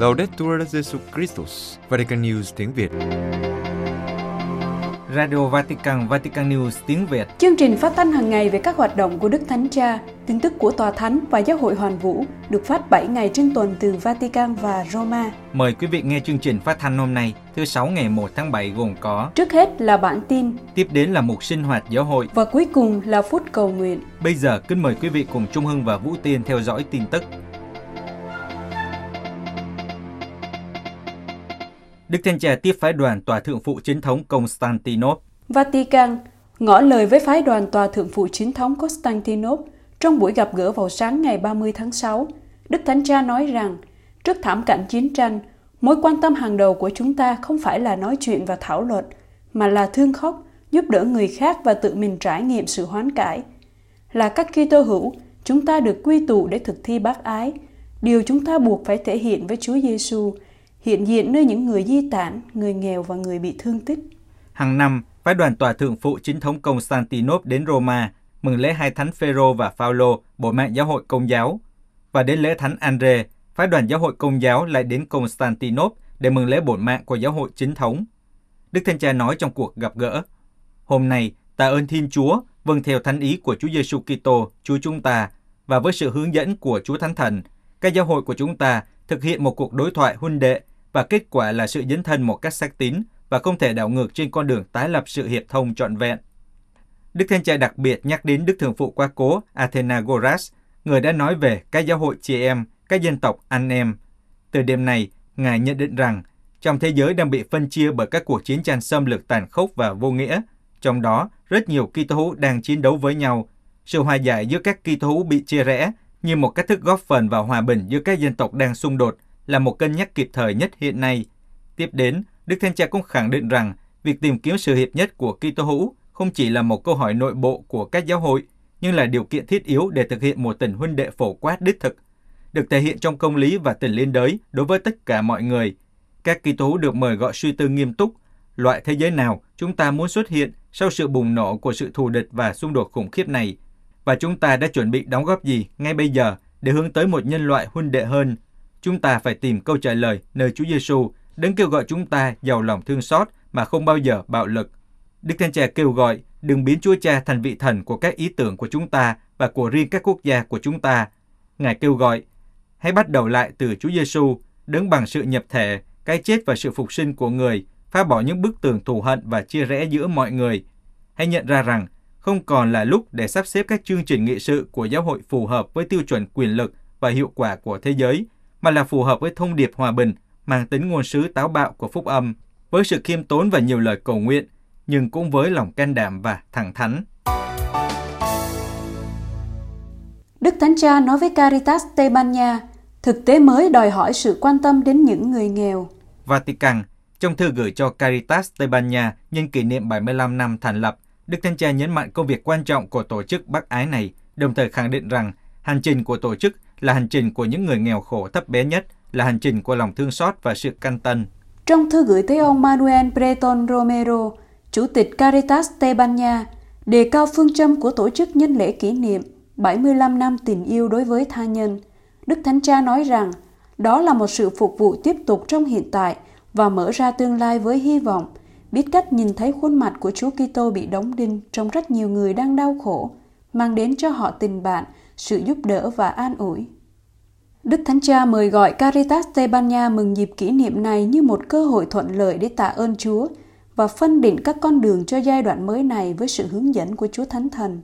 Laudetur Jesus Christus, Vatican News tiếng Việt. Radio Vatican, Vatican News tiếng Việt. Chương trình phát thanh hàng ngày về các hoạt động của Đức Thánh Cha, tin tức của Tòa Thánh và Giáo hội Hoàn Vũ được phát 7 ngày trên tuần từ Vatican và Roma. Mời quý vị nghe chương trình phát thanh hôm nay, thứ sáu ngày 1 tháng 7 gồm có Trước hết là bản tin Tiếp đến là mục sinh hoạt giáo hội. và cuối cùng là phút cầu nguyện. Bây giờ kính mời quý vị cùng Trung Hưng và Vũ Tiên theo dõi tin tức. Đức Thiên Cha tiếp phái đoàn tòa thượng phụ chính thống Constantinople. Vatican ngỏ lời với phái đoàn tòa thượng phụ chính thống Constantinople trong buổi gặp gỡ vào sáng ngày 30 tháng 6. Đức Thánh Cha nói rằng, trước thảm cảnh chiến tranh, mối quan tâm hàng đầu của chúng ta không phải là nói chuyện và thảo luận, mà là thương khóc, giúp đỡ người khác và tự mình trải nghiệm sự hoán cải. Là các Kitô hữu, chúng ta được quy tụ để thực thi bác ái, điều chúng ta buộc phải thể hiện với Chúa Giêsu, hiện diện nơi những người di tản, người nghèo và người bị thương tích. Hàng năm, phái đoàn tòa thượng phụ chính thống Constantinople đến Roma mừng lễ hai thánh Phêrô và Phaolô, bộ mạng giáo hội công giáo. Và đến lễ thánh Andre, phái đoàn giáo hội công giáo lại đến Constantinople để mừng lễ bổn mạng của giáo hội chính thống. Đức Thanh Cha nói trong cuộc gặp gỡ, Hôm nay, tạ ơn Thiên Chúa, vâng theo thánh ý của Chúa Giêsu Kitô, Chúa chúng ta, và với sự hướng dẫn của Chúa Thánh Thần, các giáo hội của chúng ta thực hiện một cuộc đối thoại huynh đệ và kết quả là sự dấn thân một cách xác tín và không thể đảo ngược trên con đường tái lập sự hiệp thông trọn vẹn. Đức Thanh Cha đặc biệt nhắc đến Đức Thượng Phụ quá cố Athenagoras, người đã nói về các giáo hội chị em, các dân tộc anh em. Từ đêm này, Ngài nhận định rằng trong thế giới đang bị phân chia bởi các cuộc chiến tranh xâm lược tàn khốc và vô nghĩa, trong đó rất nhiều Kitô hữu đang chiến đấu với nhau. Sự hòa giải giữa các Kitô hữu bị chia rẽ như một cách thức góp phần vào hòa bình giữa các dân tộc đang xung đột là một cân nhắc kịp thời nhất hiện nay. Tiếp đến, Đức Thánh Cha cũng khẳng định rằng việc tìm kiếm sự hiệp nhất của Kitô hữu không chỉ là một câu hỏi nội bộ của các giáo hội, nhưng là điều kiện thiết yếu để thực hiện một tình huynh đệ phổ quát đích thực, được thể hiện trong công lý và tình liên đới đối với tất cả mọi người. Các Kitô hữu được mời gọi suy tư nghiêm túc, loại thế giới nào chúng ta muốn xuất hiện sau sự bùng nổ của sự thù địch và xung đột khủng khiếp này, và chúng ta đã chuẩn bị đóng góp gì ngay bây giờ để hướng tới một nhân loại huynh đệ hơn. Chúng ta phải tìm câu trả lời nơi Chúa Giêsu đấng kêu gọi chúng ta giàu lòng thương xót mà không bao giờ bạo lực. Đức Thánh Cha kêu gọi đừng biến Chúa Cha thành vị thần của các ý tưởng của chúng ta và của riêng các quốc gia của chúng ta. Ngài kêu gọi, hãy bắt đầu lại từ Chúa Giêsu, đứng bằng sự nhập thể, cái chết và sự phục sinh của người, phá bỏ những bức tường thù hận và chia rẽ giữa mọi người. Hãy nhận ra rằng không còn là lúc để sắp xếp các chương trình nghị sự của giáo hội phù hợp với tiêu chuẩn quyền lực và hiệu quả của thế giới, mà là phù hợp với thông điệp hòa bình mang tính ngôn sứ táo bạo của phúc âm, với sự khiêm tốn và nhiều lời cầu nguyện, nhưng cũng với lòng can đảm và thẳng thắn. Đức Thánh Cha nói với Caritas Tây Ban Nha, thực tế mới đòi hỏi sự quan tâm đến những người nghèo. Vatican, trong thư gửi cho Caritas Tây Ban Nha nhân kỷ niệm 75 năm thành lập, Đức Thánh Cha nhấn mạnh công việc quan trọng của tổ chức bác ái này, đồng thời khẳng định rằng hành trình của tổ chức là hành trình của những người nghèo khổ thấp bé nhất, là hành trình của lòng thương xót và sự căn tân. Trong thư gửi tới ông Manuel Breton Romero, Chủ tịch Caritas Tây Ban Nha, đề cao phương châm của tổ chức nhân lễ kỷ niệm 75 năm tình yêu đối với tha nhân. Đức Thánh Cha nói rằng, đó là một sự phục vụ tiếp tục trong hiện tại và mở ra tương lai với hy vọng, biết cách nhìn thấy khuôn mặt của Chúa Kitô bị đóng đinh trong rất nhiều người đang đau khổ, mang đến cho họ tình bạn, sự giúp đỡ và an ủi. Đức Thánh Cha mời gọi Caritas Tây Ban Nha mừng dịp kỷ niệm này như một cơ hội thuận lợi để tạ ơn Chúa và phân định các con đường cho giai đoạn mới này với sự hướng dẫn của Chúa Thánh Thần.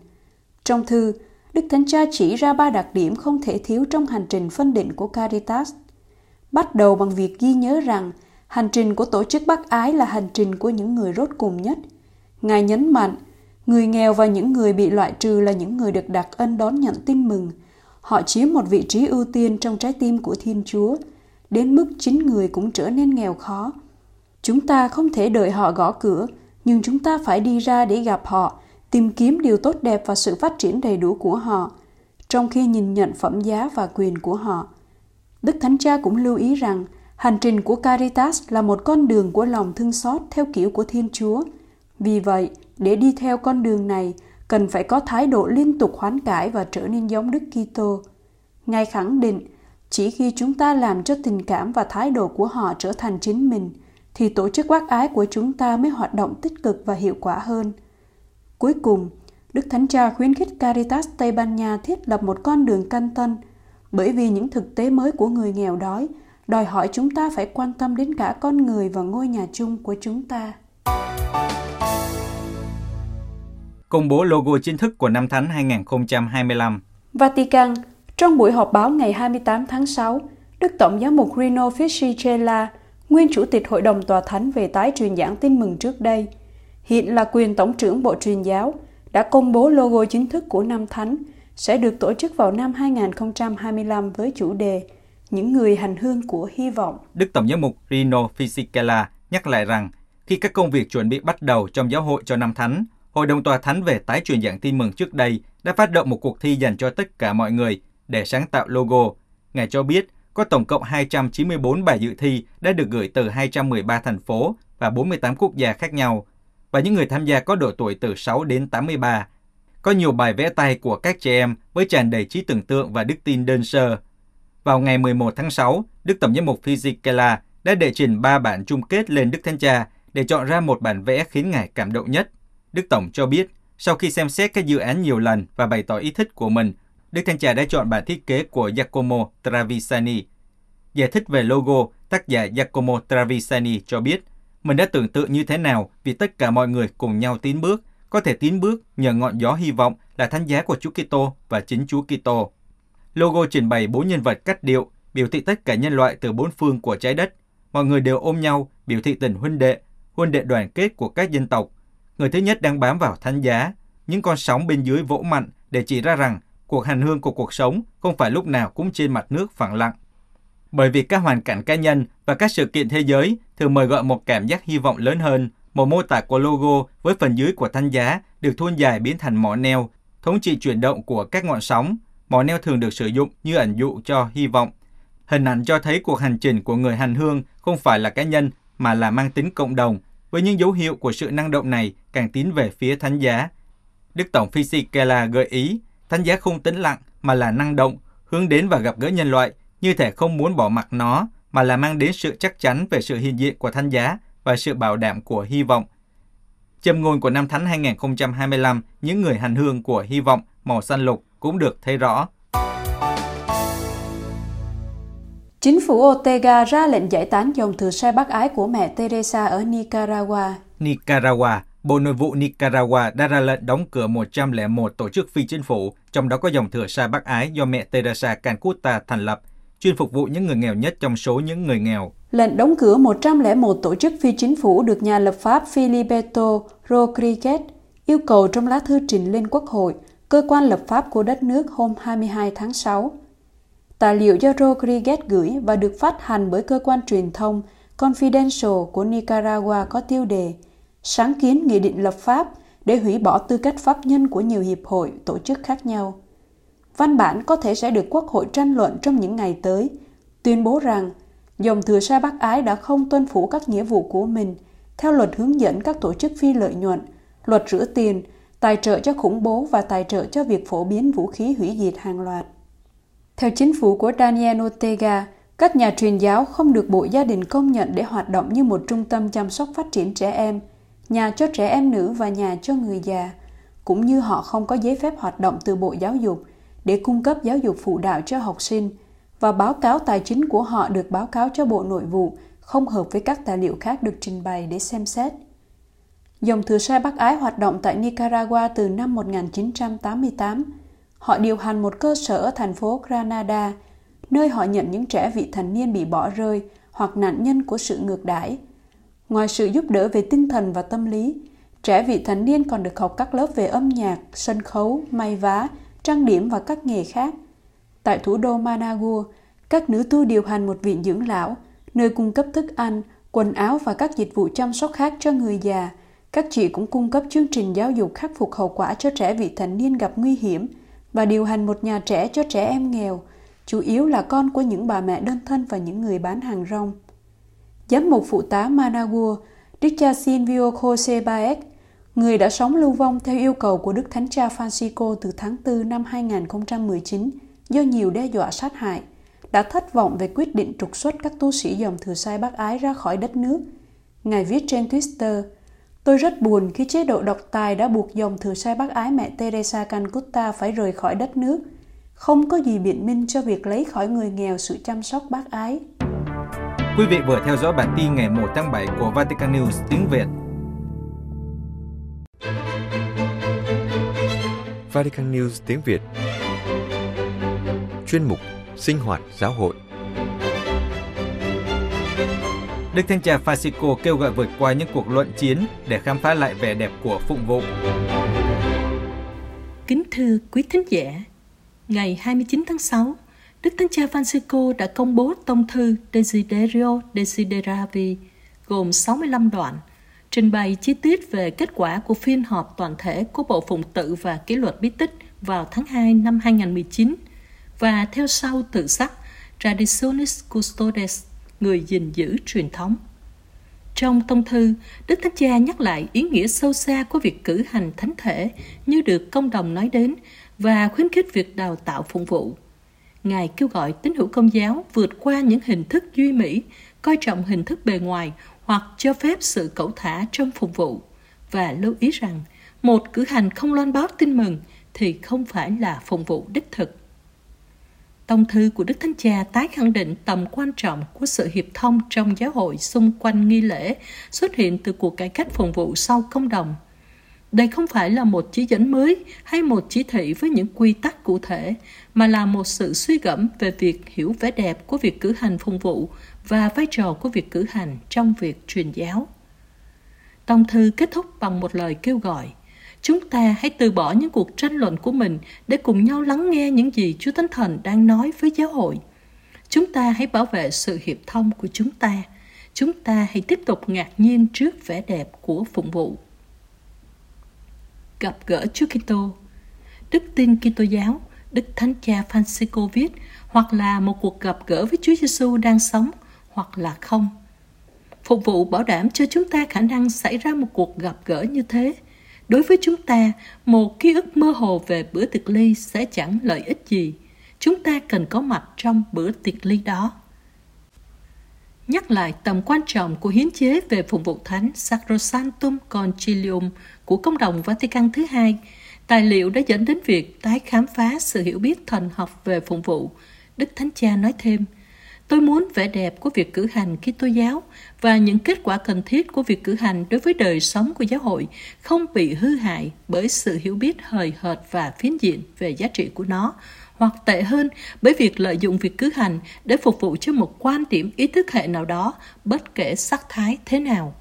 Trong thư, Đức Thánh Cha chỉ ra ba đặc điểm không thể thiếu trong hành trình phân định của Caritas. Bắt đầu bằng việc ghi nhớ rằng hành trình của tổ chức bác ái là hành trình của những người rốt cùng nhất. Ngài nhấn mạnh, người nghèo và những người bị loại trừ là những người được đặc ân đón nhận tin mừng. Họ chiếm một vị trí ưu tiên trong trái tim của Thiên Chúa, đến mức chính người cũng trở nên nghèo khó. Chúng ta không thể đợi họ gõ cửa, nhưng chúng ta phải đi ra để gặp họ, tìm kiếm điều tốt đẹp và sự phát triển đầy đủ của họ, trong khi nhìn nhận phẩm giá và quyền của họ. Đức Thánh Cha cũng lưu ý rằng hành trình của Caritas là một con đường của lòng thương xót theo kiểu của Thiên Chúa. Vì vậy, để đi theo con đường này, cần phải có thái độ liên tục hoán cải và trở nên giống Đức Kitô. Ngài khẳng định, Chỉ khi chúng ta làm cho tình cảm và thái độ của họ trở thành chính mình, thì tổ chức bác ái của chúng ta mới hoạt động tích cực và hiệu quả hơn. Cuối cùng, Đức Thánh Cha khuyến khích Caritas Tây Ban Nha thiết lập một con đường canh tân, bởi vì những thực tế mới của người nghèo đói đòi hỏi chúng ta phải quan tâm đến cả con người và ngôi nhà chung của chúng ta. Công bố logo chính thức của năm Thánh 2025 Vatican, trong buổi họp báo ngày 28 tháng 6, Đức Tổng giám mục Rino Fisichella, nguyên chủ tịch Hội đồng Tòa Thánh về tái truyền giảng tin mừng trước đây, hiện là quyền Tổng trưởng Bộ Truyền giáo, đã công bố logo chính thức của năm Thánh sẽ được tổ chức vào năm 2025 với chủ đề Những người hành hương của hy vọng. Đức Tổng giám mục Rino Fisichella nhắc lại rằng khi các công việc chuẩn bị bắt đầu trong giáo hội cho năm Thánh, Hội đồng Tòa Thánh về tái truyền giảng tin mừng trước đây đã phát động một cuộc thi dành cho tất cả mọi người để sáng tạo logo. Ngài cho biết có tổng cộng 294 bài dự thi đã được gửi từ 213 thành phố và 48 quốc gia khác nhau, và những người tham gia có độ tuổi từ 6 đến 83. Có nhiều bài vẽ tay của các trẻ em với tràn đầy trí tưởng tượng và đức tin đơn sơ. Vào ngày 11 tháng 6, Đức Tổng giám mục Fisichella đã đệ trình ba bản chung kết lên Đức Thánh Cha để chọn ra một bản vẽ khiến Ngài cảm động nhất. Đức Tổng cho biết, sau khi xem xét các dự án nhiều lần và bày tỏ ý thích của mình, Đức Thánh Cha đã chọn bản thiết kế của Giacomo Travisani. Giải thích về logo, tác giả Giacomo Travisani cho biết, mình đã tưởng tượng như thế nào vì tất cả mọi người cùng nhau tiến bước, có thể tiến bước nhờ ngọn gió hy vọng là thánh giá của Chúa Kitô và chính Chúa Kitô. Logo trình bày bốn nhân vật cách điệu, biểu thị tất cả nhân loại từ bốn phương của trái đất. Mọi người đều ôm nhau, biểu thị tình huynh đệ, huynh đệ đoàn kết của các dân tộc. Người thứ nhất đang bám vào thánh giá, những con sóng bên dưới vỗ mạnh để chỉ ra rằng cuộc hành hương của cuộc sống không phải lúc nào cũng trên mặt nước phẳng lặng. Bởi vì các hoàn cảnh cá nhân và các sự kiện thế giới thường mời gọi một cảm giác hy vọng lớn hơn, một mô tả của logo với phần dưới của thanh giá được thôn dài biến thành mỏ neo, thống trị chuyển động của các ngọn sóng. Mỏ neo thường được sử dụng như ẩn dụ cho hy vọng. Hình ảnh cho thấy cuộc hành trình của người hành hương không phải là cá nhân mà là mang tính cộng đồng, với những dấu hiệu của sự năng động này càng tiến về phía thánh giá. Đức Tổng Fisichella gợi ý, thánh giá không tĩnh lặng mà là năng động, hướng đến và gặp gỡ nhân loại, như thể không muốn bỏ mặc nó, mà là mang đến sự chắc chắn về sự hiện diện của thánh giá và sự bảo đảm của hy vọng. Châm ngôn của năm Thánh 2025, những người hành hương của hy vọng màu xanh lục cũng được thấy rõ. Chính phủ Ortega ra lệnh giải tán dòng thừa sai bác ái của mẹ Teresa ở Nicaragua. Nicaragua, Bộ Nội vụ Nicaragua đã ra lệnh đóng cửa 101 tổ chức phi chính phủ, trong đó có dòng thừa sai bác ái do mẹ Teresa Calcutta thành lập, chuyên phục vụ những người nghèo nhất trong số những người nghèo. Lệnh đóng cửa 101 tổ chức phi chính phủ được nhà lập pháp Filiberto Rodriguez yêu cầu trong lá thư trình lên Quốc hội, cơ quan lập pháp của đất nước hôm 22 tháng 6. Tài liệu do Rodriguez gửi và được phát hành bởi cơ quan truyền thông Confidential của Nicaragua có tiêu đề Sáng kiến nghị định lập pháp để hủy bỏ tư cách pháp nhân của nhiều hiệp hội, tổ chức khác nhau. Văn bản có thể sẽ được Quốc hội tranh luận trong những ngày tới, tuyên bố rằng dòng thừa sai Bắc Ái đã không tuân thủ các nghĩa vụ của mình theo luật hướng dẫn các tổ chức phi lợi nhuận, luật rửa tiền, tài trợ cho khủng bố và tài trợ cho việc phổ biến vũ khí hủy diệt hàng loạt. Theo chính phủ của Daniel Ortega, các nhà truyền giáo không được Bộ Gia đình công nhận để hoạt động như một trung tâm chăm sóc phát triển trẻ em, nhà cho trẻ em nữ và nhà cho người già, cũng như họ không có giấy phép hoạt động từ Bộ Giáo dục để cung cấp giáo dục phụ đạo cho học sinh và báo cáo tài chính của họ được báo cáo cho Bộ Nội vụ không hợp với các tài liệu khác được trình bày để xem xét. Dòng thừa sai Bắc Ái hoạt động tại Nicaragua từ năm 1988. Họ điều hành một cơ sở ở thành phố Granada, nơi họ nhận những trẻ vị thành niên bị bỏ rơi hoặc nạn nhân của sự ngược đãi. Ngoài sự giúp đỡ về tinh thần và tâm lý, trẻ vị thành niên còn được học các lớp về âm nhạc, sân khấu, may vá, trang điểm và các nghề khác. Tại thủ đô Managua, các nữ tu điều hành một viện dưỡng lão, nơi cung cấp thức ăn, quần áo và các dịch vụ chăm sóc khác cho người già. Các chị cũng cung cấp chương trình giáo dục khắc phục hậu quả cho trẻ vị thành niên gặp nguy hiểm và điều hành một nhà trẻ cho trẻ em nghèo, chủ yếu là con của những bà mẹ đơn thân và những người bán hàng rong. Giám mục phụ tá Managua, Đức cha Silvio Jose Baez, người đã sống lưu vong theo yêu cầu của Đức Thánh cha Francisco từ tháng 4 năm 2019 do nhiều đe dọa sát hại, đã thất vọng về quyết định trục xuất các tu sĩ dòng thừa sai bác ái ra khỏi đất nước. Ngài viết trên Twitter, Tôi rất buồn khi chế độ độc tài đã buộc dòng thừa sai bác ái mẹ Teresa Calcutta phải rời khỏi đất nước. Không có gì biện minh cho việc lấy khỏi người nghèo sự chăm sóc bác ái. Quý vị vừa theo dõi bản tin ngày 1 tháng 7 của Vatican News tiếng Việt. Vatican News tiếng Việt Chuyên mục Sinh hoạt giáo hội Đức Thánh Cha Francisco kêu gọi vượt qua những cuộc luận chiến để khám phá lại vẻ đẹp của phụng vụ. Kính thưa quý thính giả, ngày 29 tháng 6, Đức Thánh Cha Francisco đã công bố tông thư Desiderio Desideravi gồm 65 đoạn, trình bày chi tiết về kết quả của phiên họp toàn thể của Bộ Phụng tự và Kỷ luật bí tích vào tháng 2 năm 2019 và theo sau tự sắc Traditionis Custodes, người gìn giữ truyền thống. Trong tông thư, Đức Thánh Cha nhắc lại ý nghĩa sâu xa của việc cử hành thánh thể như được công đồng nói đến và khuyến khích việc đào tạo phụng vụ. Ngài kêu gọi tín hữu công giáo vượt qua những hình thức duy mỹ, coi trọng hình thức bề ngoài hoặc cho phép sự cẩu thả trong phục vụ và lưu ý rằng một cử hành không loan báo tin mừng thì không phải là phục vụ đích thực. Tông thư của Đức Thánh Cha tái khẳng định tầm quan trọng của sự hiệp thông trong giáo hội xung quanh nghi lễ xuất hiện từ cuộc cải cách phục vụ sau công đồng. Đây không phải là một chỉ dẫn mới hay một chỉ thị với những quy tắc cụ thể, mà là một sự suy gẫm về việc hiểu vẻ đẹp của việc cử hành phục vụ và vai trò của việc cử hành trong việc truyền giáo. Tông thư kết thúc bằng một lời kêu gọi – Chúng ta hãy từ bỏ những cuộc tranh luận của mình để cùng nhau lắng nghe những gì Chúa Thánh Thần đang nói với giáo hội. Chúng ta hãy bảo vệ sự hiệp thông của chúng ta. Chúng ta hãy tiếp tục ngạc nhiên trước vẻ đẹp của phụng vụ. Gặp gỡ Chúa Kitô Đức tin Kitô giáo, Đức Thánh Cha Francisco viết, hoặc là một cuộc gặp gỡ với Chúa Giêsu đang sống, hoặc là không. Phục vụ bảo đảm cho chúng ta khả năng xảy ra một cuộc gặp gỡ như thế Đối với chúng ta, một ký ức mơ hồ về bữa tiệc ly sẽ chẳng lợi ích gì. Chúng ta cần có mặt trong bữa tiệc ly đó. Nhắc lại tầm quan trọng của hiến chế về phụng vụ thánh Sacrosanctum Concilium của Công đồng Vatican thứ hai, tài liệu đã dẫn đến việc tái khám phá sự hiểu biết thần học về phụng vụ. Đức Thánh Cha nói thêm – Tôi muốn vẻ đẹp của việc cử hành Kitô giáo và những kết quả cần thiết của việc cử hành đối với đời sống của giáo hội không bị hư hại bởi sự hiểu biết hời hợt và phiến diện về giá trị của nó, hoặc tệ hơn bởi việc lợi dụng việc cử hành để phục vụ cho một quan điểm ý thức hệ nào đó, bất kể sắc thái thế nào.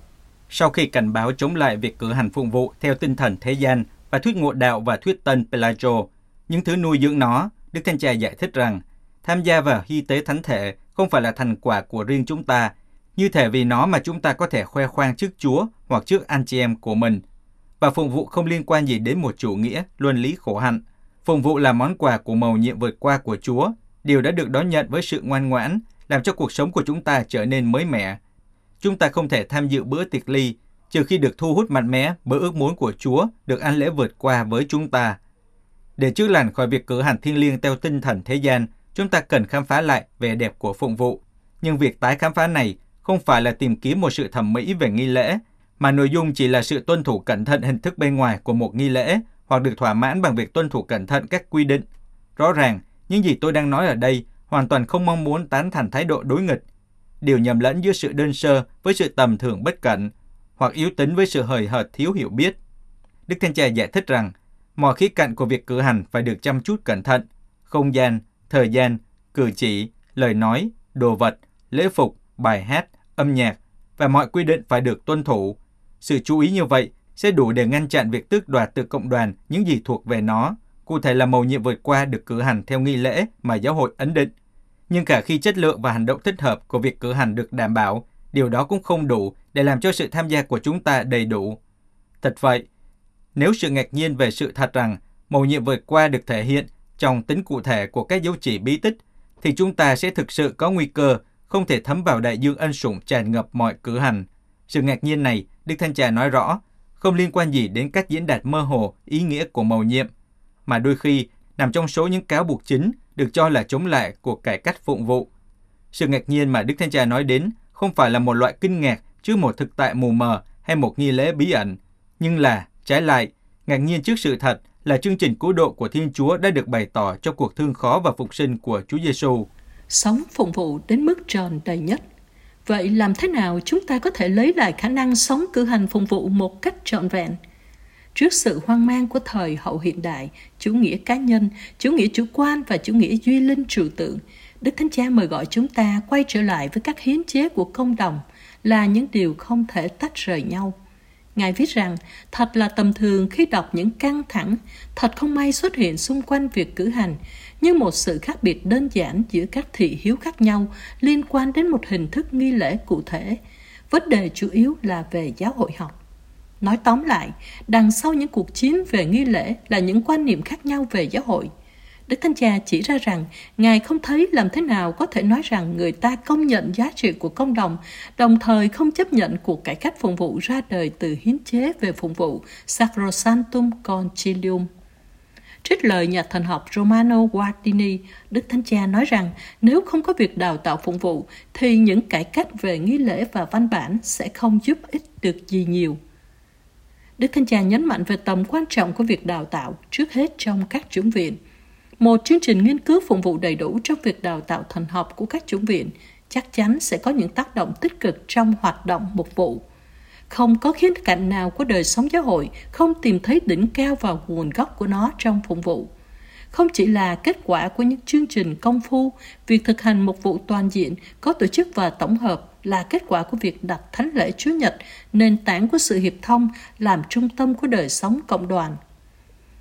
Sau khi cảnh báo chống lại việc cử hành phụng vụ theo tinh thần thế gian và thuyết ngộ đạo và thuyết tân Pelagio, những thứ nuôi dưỡng nó, Đức Thanh Cha giải thích rằng tham gia vào hy tế thánh thể không phải là thành quả của riêng chúng ta, như thể vì nó mà chúng ta có thể khoe khoang trước Chúa hoặc trước anh chị em của mình. Và phụng vụ không liên quan gì đến một chủ nghĩa, luân lý khổ hạnh. Phụng vụ là món quà của mầu nhiệm vượt qua của Chúa, điều đã được đón nhận với sự ngoan ngoãn, làm cho cuộc sống của chúng ta trở nên mới mẻ. Chúng ta không thể tham dự bữa tiệc ly, trừ khi được thu hút mạnh mẽ bởi ước muốn của Chúa được ăn lễ vượt qua với chúng ta. Để chữa lành khỏi việc cử hành thiên liêng theo tinh thần thế gian, chúng ta cần khám phá lại vẻ đẹp của phụng vụ. Nhưng việc tái khám phá này không phải là tìm kiếm một sự thẩm mỹ về nghi lễ, mà nội dung chỉ là sự tuân thủ cẩn thận hình thức bên ngoài của một nghi lễ hoặc được thỏa mãn bằng việc tuân thủ cẩn thận các quy định. Rõ ràng, những gì tôi đang nói ở đây hoàn toàn không mong muốn tán thành thái độ đối nghịch. Điều nhầm lẫn giữa sự đơn sơ với sự tầm thường bất cẩn, hoặc yếu tính với sự hời hợt thiếu hiểu biết. Đức Thiên Cha giải thích rằng, mọi khía cạnh của việc cử hành phải được chăm chút cẩn thận, không gian, thời gian, cử chỉ, lời nói, đồ vật, lễ phục, bài hát, âm nhạc và mọi quy định phải được tuân thủ. Sự chú ý như vậy sẽ đủ để ngăn chặn việc tước đoạt từ cộng đoàn những gì thuộc về nó, cụ thể là mầu nhiệm vượt qua được cử hành theo nghi lễ mà giáo hội ấn định. Nhưng cả khi chất lượng và hành động thích hợp của việc cử hành được đảm bảo, điều đó cũng không đủ để làm cho sự tham gia của chúng ta đầy đủ. Thật vậy, nếu sự ngạc nhiên về sự thật rằng mầu nhiệm vượt qua được thể hiện trong tính cụ thể của các dấu chỉ bí tích, thì chúng ta sẽ thực sự có nguy cơ không thể thấm vào đại dương ân sủng tràn ngập mọi cử hành. Sự ngạc nhiên này, Đức Thanh Trà nói rõ, không liên quan gì đến cách diễn đạt mơ hồ ý nghĩa của mầu nhiệm, mà đôi khi nằm trong số những cáo buộc chính được cho là chống lại của cải cách phụng vụ. Sự ngạc nhiên mà Đức Thánh Cha nói đến không phải là một loại kinh ngạc trước một thực tại mù mờ hay một nghi lễ bí ẩn, nhưng là, trái lại, ngạc nhiên trước sự thật là chương trình cứu độ của Thiên Chúa đã được bày tỏ cho cuộc thương khó và phục sinh của Chúa Giêsu. Sống phụng vụ đến mức tròn đầy nhất. Vậy làm thế nào chúng ta có thể lấy lại khả năng sống cử hành phụng vụ một cách trọn vẹn? Trước sự hoang mang của thời hậu hiện đại, chủ nghĩa cá nhân, chủ nghĩa chủ quan và chủ nghĩa duy linh trừu tượng, Đức Thánh Cha mời gọi chúng ta quay trở lại với các hiến chế của công đồng là những điều không thể tách rời nhau. Ngài viết rằng, thật là tầm thường khi đọc những căng thẳng, thật không may xuất hiện xung quanh việc cử hành, như một sự khác biệt đơn giản giữa các thị hiếu khác nhau liên quan đến một hình thức nghi lễ cụ thể. Vấn đề chủ yếu là về giáo hội học. Nói tóm lại, đằng sau những cuộc chiến về nghi lễ là những quan niệm khác nhau về giáo hội. Đức Thánh Cha chỉ ra rằng Ngài không thấy làm thế nào có thể nói rằng người ta công nhận giá trị của công đồng, đồng thời không chấp nhận cuộc cải cách phụng vụ ra đời từ hiến chế về phụng vụ Sacrosanctum Concilium. Trích lời nhà thần học Romano Guardini, Đức Thánh Cha nói rằng nếu không có việc đào tạo phụng vụ thì những cải cách về nghi lễ và văn bản sẽ không giúp ích được gì nhiều. Đức Thánh Cha nhấn mạnh về tầm quan trọng của việc đào tạo trước hết trong các chủng viện. Một chương trình nghiên cứu phục vụ đầy đủ trong việc đào tạo thần học của các chủng viện chắc chắn sẽ có những tác động tích cực trong hoạt động mục vụ. Không có khía cạnh nào của đời sống giáo hội không tìm thấy đỉnh cao và nguồn gốc của nó trong phục vụ. Không chỉ là kết quả của những chương trình công phu, việc thực hành mục vụ toàn diện, có tổ chức và tổng hợp là kết quả của việc đặt thánh lễ Chúa Nhật, nền tảng của sự hiệp thông, làm trung tâm của đời sống cộng đoàn.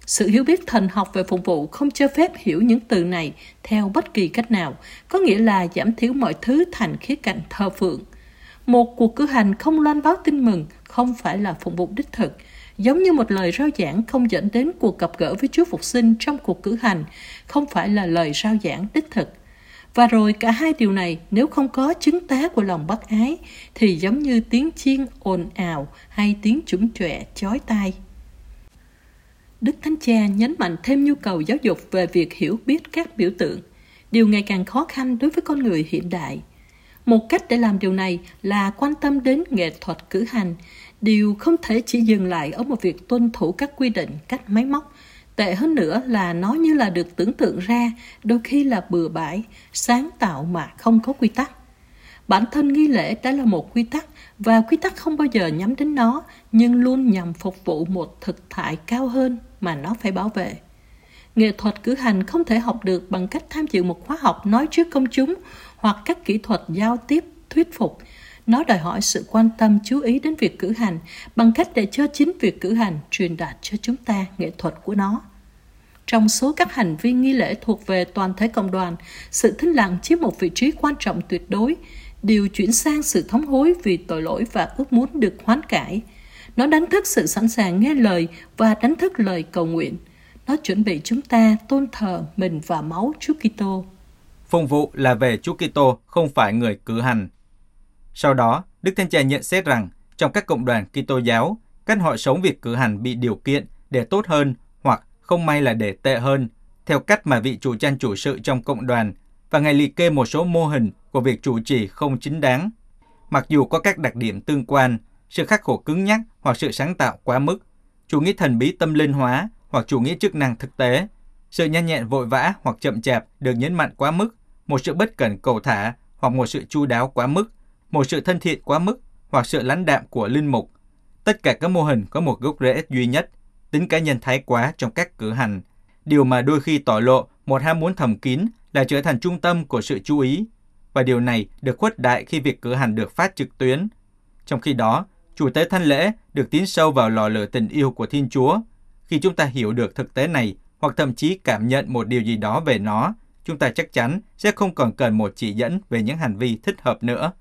Sự hiểu biết thần học về phục vụ không cho phép hiểu những từ này theo bất kỳ cách nào, có nghĩa là giảm thiểu mọi thứ thành khía cạnh thờ phượng. Một cuộc cử hành không loan báo tin mừng không phải là phục vụ đích thực, giống như một lời rao giảng không dẫn đến cuộc gặp gỡ với Chúa Phục sinh trong cuộc cử hành, không phải là lời rao giảng đích thực. Và rồi cả hai điều này nếu không có chứng tá của lòng bác ái thì giống như tiếng chiên ồn ào hay tiếng chủng chọe chói tai. Đức Thánh Cha nhấn mạnh thêm nhu cầu giáo dục về việc hiểu biết các biểu tượng, điều ngày càng khó khăn đối với con người hiện đại. Một cách để làm điều này là quan tâm đến nghệ thuật cử hành, điều không thể chỉ dừng lại ở một việc tuân thủ các quy định cách máy móc. Tệ hơn nữa là nó như là được tưởng tượng ra, đôi khi là bừa bãi, sáng tạo mà không có quy tắc. Bản thân nghi lễ đã là một quy tắc và quy tắc không bao giờ nhắm đến nó nhưng luôn nhằm phục vụ một thực tại cao hơn mà nó phải bảo vệ. Nghệ thuật cử hành không thể học được bằng cách tham dự một khóa học nói trước công chúng hoặc các kỹ thuật giao tiếp thuyết phục. Nó đòi hỏi sự quan tâm chú ý đến việc cử hành bằng cách để cho chính việc cử hành truyền đạt cho chúng ta nghệ thuật của nó. Trong số các hành vi nghi lễ thuộc về toàn thể cộng đoàn, sự thinh lặng chiếm một vị trí quan trọng tuyệt đối, điều chuyển sang sự thống hối vì tội lỗi và ước muốn được hoán cải. Nó đánh thức sự sẵn sàng nghe lời và đánh thức lời cầu nguyện. Nó chuẩn bị chúng ta tôn thờ mình và máu Chúa Kitô. Phụng vụ là về Chúa Kitô, không phải người cử hành. Sau đó, Đức Thánh Cha nhận xét rằng trong các cộng đoàn Kitô giáo, cách họ sống việc cử hành bị điều kiện để tốt hơn hoặc không may là để tệ hơn, theo cách mà vị chủ trang chủ sự trong cộng đoàn và Ngài liệt kê một số mô hình của việc chủ trì không chính đáng. Mặc dù có các đặc điểm tương quan, sự khắc khổ cứng nhắc hoặc sự sáng tạo quá mức, chủ nghĩa thần bí tâm linh hóa hoặc chủ nghĩa chức năng thực tế, sự nhanh nhẹn vội vã hoặc chậm chạp được nhấn mạnh quá mức, một sự bất cẩn cầu thả hoặc một sự chu đáo quá mức, một sự thân thiện quá mức hoặc sự lãnh đạm của linh mục. Tất cả các mô hình có một gốc rễ duy nhất, tính cá nhân thái quá trong các cử hành, điều mà đôi khi tỏ lộ một ham muốn thầm kín là trở thành trung tâm của sự chú ý, và điều này được khuất đại khi việc cử hành được phát trực tuyến. Trong khi đó, chủ tế thánh lễ được tiến sâu vào lò lửa tình yêu của Thiên Chúa. Khi chúng ta hiểu được thực tế này, hoặc thậm chí cảm nhận một điều gì đó về nó, chúng ta chắc chắn sẽ không còn cần một chỉ dẫn về những hành vi thích hợp nữa.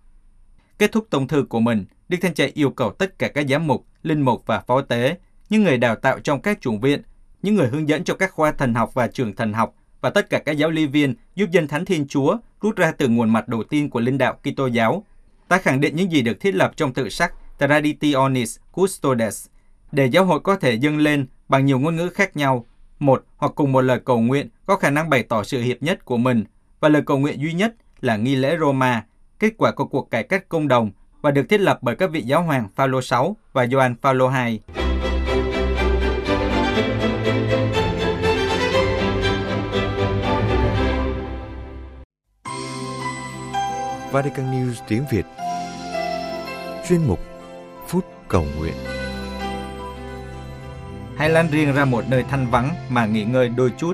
Kết thúc tông thư của mình, Đức Thanh Cha yêu cầu tất cả các giám mục, linh mục và phó tế, những người đào tạo trong các chủng viện, những người hướng dẫn cho các khoa thần học và trường thần học và tất cả các giáo lý viên giúp dân thánh Thiên Chúa rút ra từ nguồn mặt đầu tiên của linh đạo Kitô giáo. Ta khẳng định những gì được thiết lập trong tự sắc Traditionis Custodes để giáo hội có thể dâng lên bằng nhiều ngôn ngữ khác nhau, một hoặc cùng một lời cầu nguyện có khả năng bày tỏ sự hiệp nhất của mình và lời cầu nguyện duy nhất là nghi lễ Roma, kết quả của cuộc cải cách công đồng và được thiết lập bởi các vị giáo hoàng Phaolô 6 và Gioan Phaolô 2. Vatican News tiếng Việt. Chuyên mục Cầu Nguyện Hãy lăn riêng ra một nơi thanh vắng mà nghỉ ngơi đôi chút.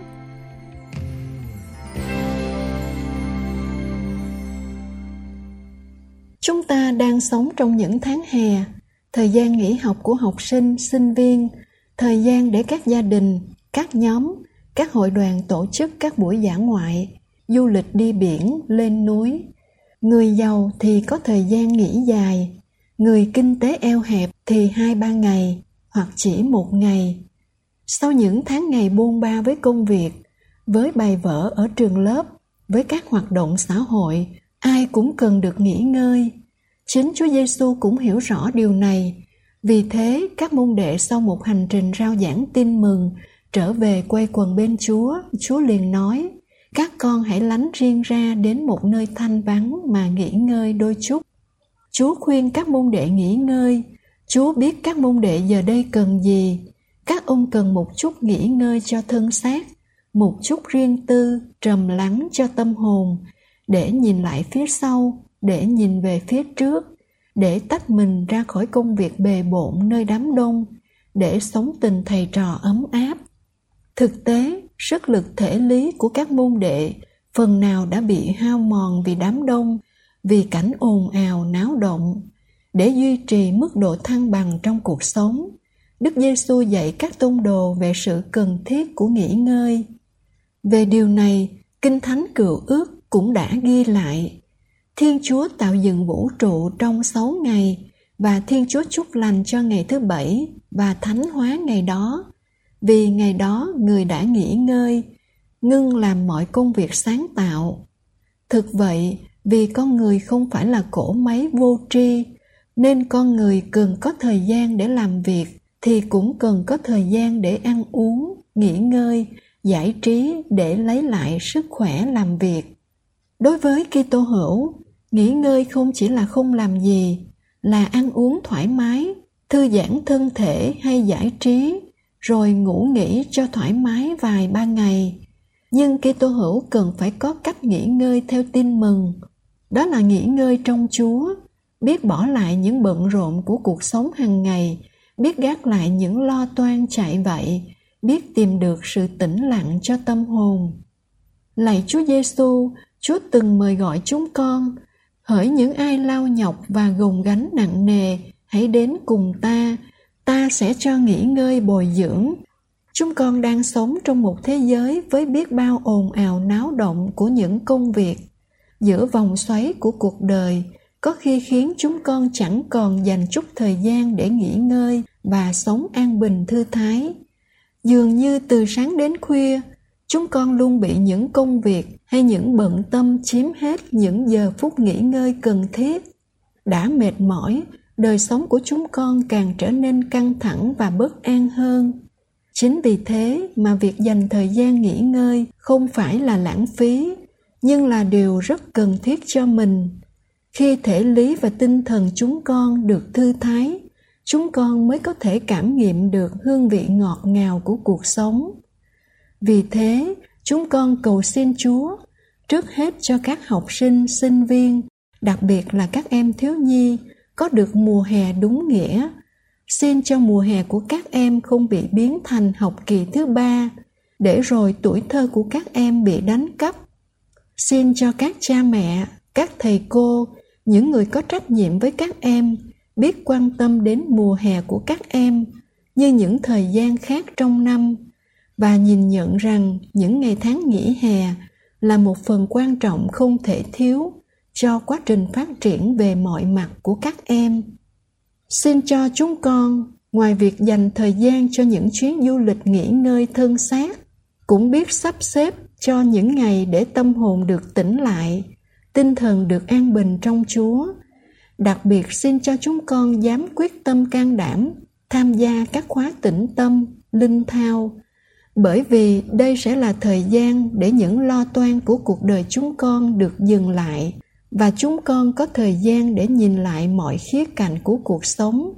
Chúng ta đang sống trong những tháng hè, thời gian nghỉ học của học sinh, sinh viên, thời gian để các gia đình, các nhóm, các hội đoàn tổ chức các buổi dã ngoại, du lịch đi biển, lên núi. Người giàu thì có thời gian nghỉ dài, người kinh tế eo hẹp thì hai ba ngày hoặc chỉ một ngày. Sau những tháng ngày buôn ba với công việc, với bài vở ở trường lớp, với các hoạt động xã hội, ai cũng cần được nghỉ ngơi. Chính Chúa Giêsu cũng hiểu rõ điều này. Vì thế, các môn đệ sau một hành trình rao giảng tin mừng, trở về quay quần bên Chúa, Chúa liền nói, các con hãy lánh riêng ra đến một nơi thanh vắng mà nghỉ ngơi đôi chút. Chúa khuyên các môn đệ nghỉ ngơi, Chúa biết các môn đệ giờ đây cần gì. Các ông cần một chút nghỉ ngơi cho thân xác, một chút riêng tư, trầm lắng cho tâm hồn, để nhìn lại phía sau, để nhìn về phía trước, để tách mình ra khỏi công việc bề bộn nơi đám đông, để sống tình thầy trò ấm áp. Thực tế, sức lực thể lý của các môn đệ phần nào đã bị hao mòn vì đám đông, vì cảnh ồn ào náo động. Để duy trì mức độ thăng bằng trong cuộc sống, Đức Giêsu dạy các tôn đồ về sự cần thiết của nghỉ ngơi. Về điều này, Kinh Thánh Cựu Ước cũng đã ghi lại. Thiên Chúa tạo dựng vũ trụ trong sáu ngày và Thiên Chúa chúc lành cho ngày thứ bảy và thánh hóa ngày đó. Vì ngày đó người đã nghỉ ngơi, ngưng làm mọi công việc sáng tạo. Thực vậy, vì con người không phải là cỗ máy vô tri, nên con người cần có thời gian để làm việc thì cũng cần có thời gian để ăn uống, nghỉ ngơi, giải trí để lấy lại sức khỏe làm việc. Đối với Kitô hữu, nghỉ ngơi không chỉ là không làm gì, là ăn uống thoải mái, thư giãn thân thể hay giải trí, rồi ngủ nghỉ cho thoải mái vài ba ngày. Nhưng Kitô hữu cần phải có cách nghỉ ngơi theo tin mừng. Đó là nghỉ ngơi trong Chúa, biết bỏ lại những bận rộn của cuộc sống hàng ngày biết gác lại những lo toan chạy vậy, biết tìm được sự tĩnh lặng cho tâm hồn. Lạy Chúa Giêsu, Chúa từng mời gọi chúng con, hỡi những ai lao nhọc và gồng gánh nặng nề, hãy đến cùng ta, ta sẽ cho nghỉ ngơi bồi dưỡng. Chúng con đang sống trong một thế giới với biết bao ồn ào náo động của những công việc. Giữa vòng xoáy của cuộc đời, có khi khiến chúng con chẳng còn dành chút thời gian để nghỉ ngơi và sống an bình thư thái. Dường như từ sáng đến khuya chúng con luôn bị những công việc hay những bận tâm chiếm hết những giờ phút nghỉ ngơi cần thiết. Đã mệt mỏi đời sống của chúng con càng trở nên căng thẳng và bất an hơn. Chính vì thế mà việc dành thời gian nghỉ ngơi không phải là lãng phí nhưng là điều rất cần thiết cho mình. Khi thể lý và tinh thần chúng con được thư thái, chúng con mới có thể cảm nghiệm được hương vị ngọt ngào của cuộc sống. Vì thế, chúng con cầu xin chúa trước hết cho các học sinh sinh viên, đặc biệt là các em thiếu nhi, có được mùa hè đúng nghĩa. Xin cho mùa hè của các em không bị biến thành học kỳ thứ ba, để rồi tuổi thơ của các em bị đánh cắp xin cho các cha mẹ, các thầy cô, những người có trách nhiệm với các em, biết quan tâm đến mùa hè của các em như những thời gian khác trong năm và nhìn nhận rằng những ngày tháng nghỉ hè là một phần quan trọng không thể thiếu cho quá trình phát triển về mọi mặt của các em. Xin cho chúng con, ngoài việc dành thời gian cho những chuyến du lịch nghỉ ngơi thân xác, cũng biết sắp xếp cho những ngày để tâm hồn được tỉnh lại, tinh thần được an bình trong chúa. Đặc biệt xin cho chúng con dám quyết tâm can đảm, tham gia các khóa tĩnh tâm, linh thao. Bởi vì đây sẽ là thời gian để những lo toan của cuộc đời chúng con được dừng lại, và chúng con có thời gian để nhìn lại mọi khía cạnh của cuộc sống,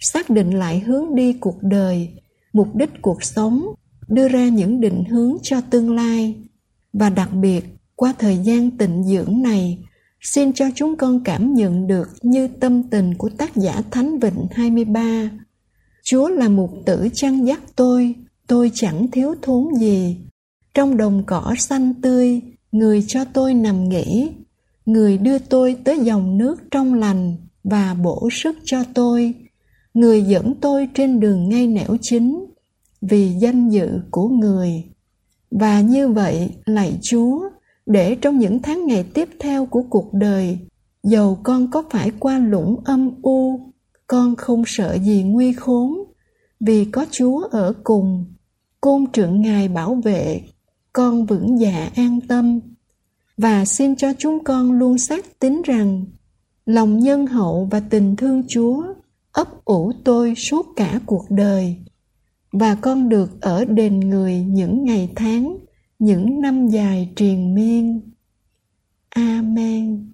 xác định lại hướng đi cuộc đời, mục đích cuộc sống đưa ra những định hướng cho tương lai và đặc biệt qua thời gian tịnh dưỡng này xin cho chúng con cảm nhận được như tâm tình của tác giả Thánh Vịnh 23. Chúa là mục tử chăn dắt tôi, tôi chẳng thiếu thốn gì. Trong đồng cỏ xanh tươi, người cho tôi nằm nghỉ, người đưa tôi tới dòng nước trong lành và bổ sức cho tôi. Người dẫn tôi trên đường ngay nẻo chính vì danh dự của người. Và như vậy, lạy Chúa, để trong những tháng ngày tiếp theo của cuộc đời dầu con có phải qua lũng âm u con không sợ gì nguy khốn vì có chúa ở cùng. Côn trượng ngài bảo vệ con vững dạ an tâm. Và xin cho chúng con luôn xác tín rằng lòng nhân hậu và tình thương chúa ấp ủ tôi suốt cả cuộc đời và con được ở đền người những ngày tháng, những năm dài triền miên. Amen.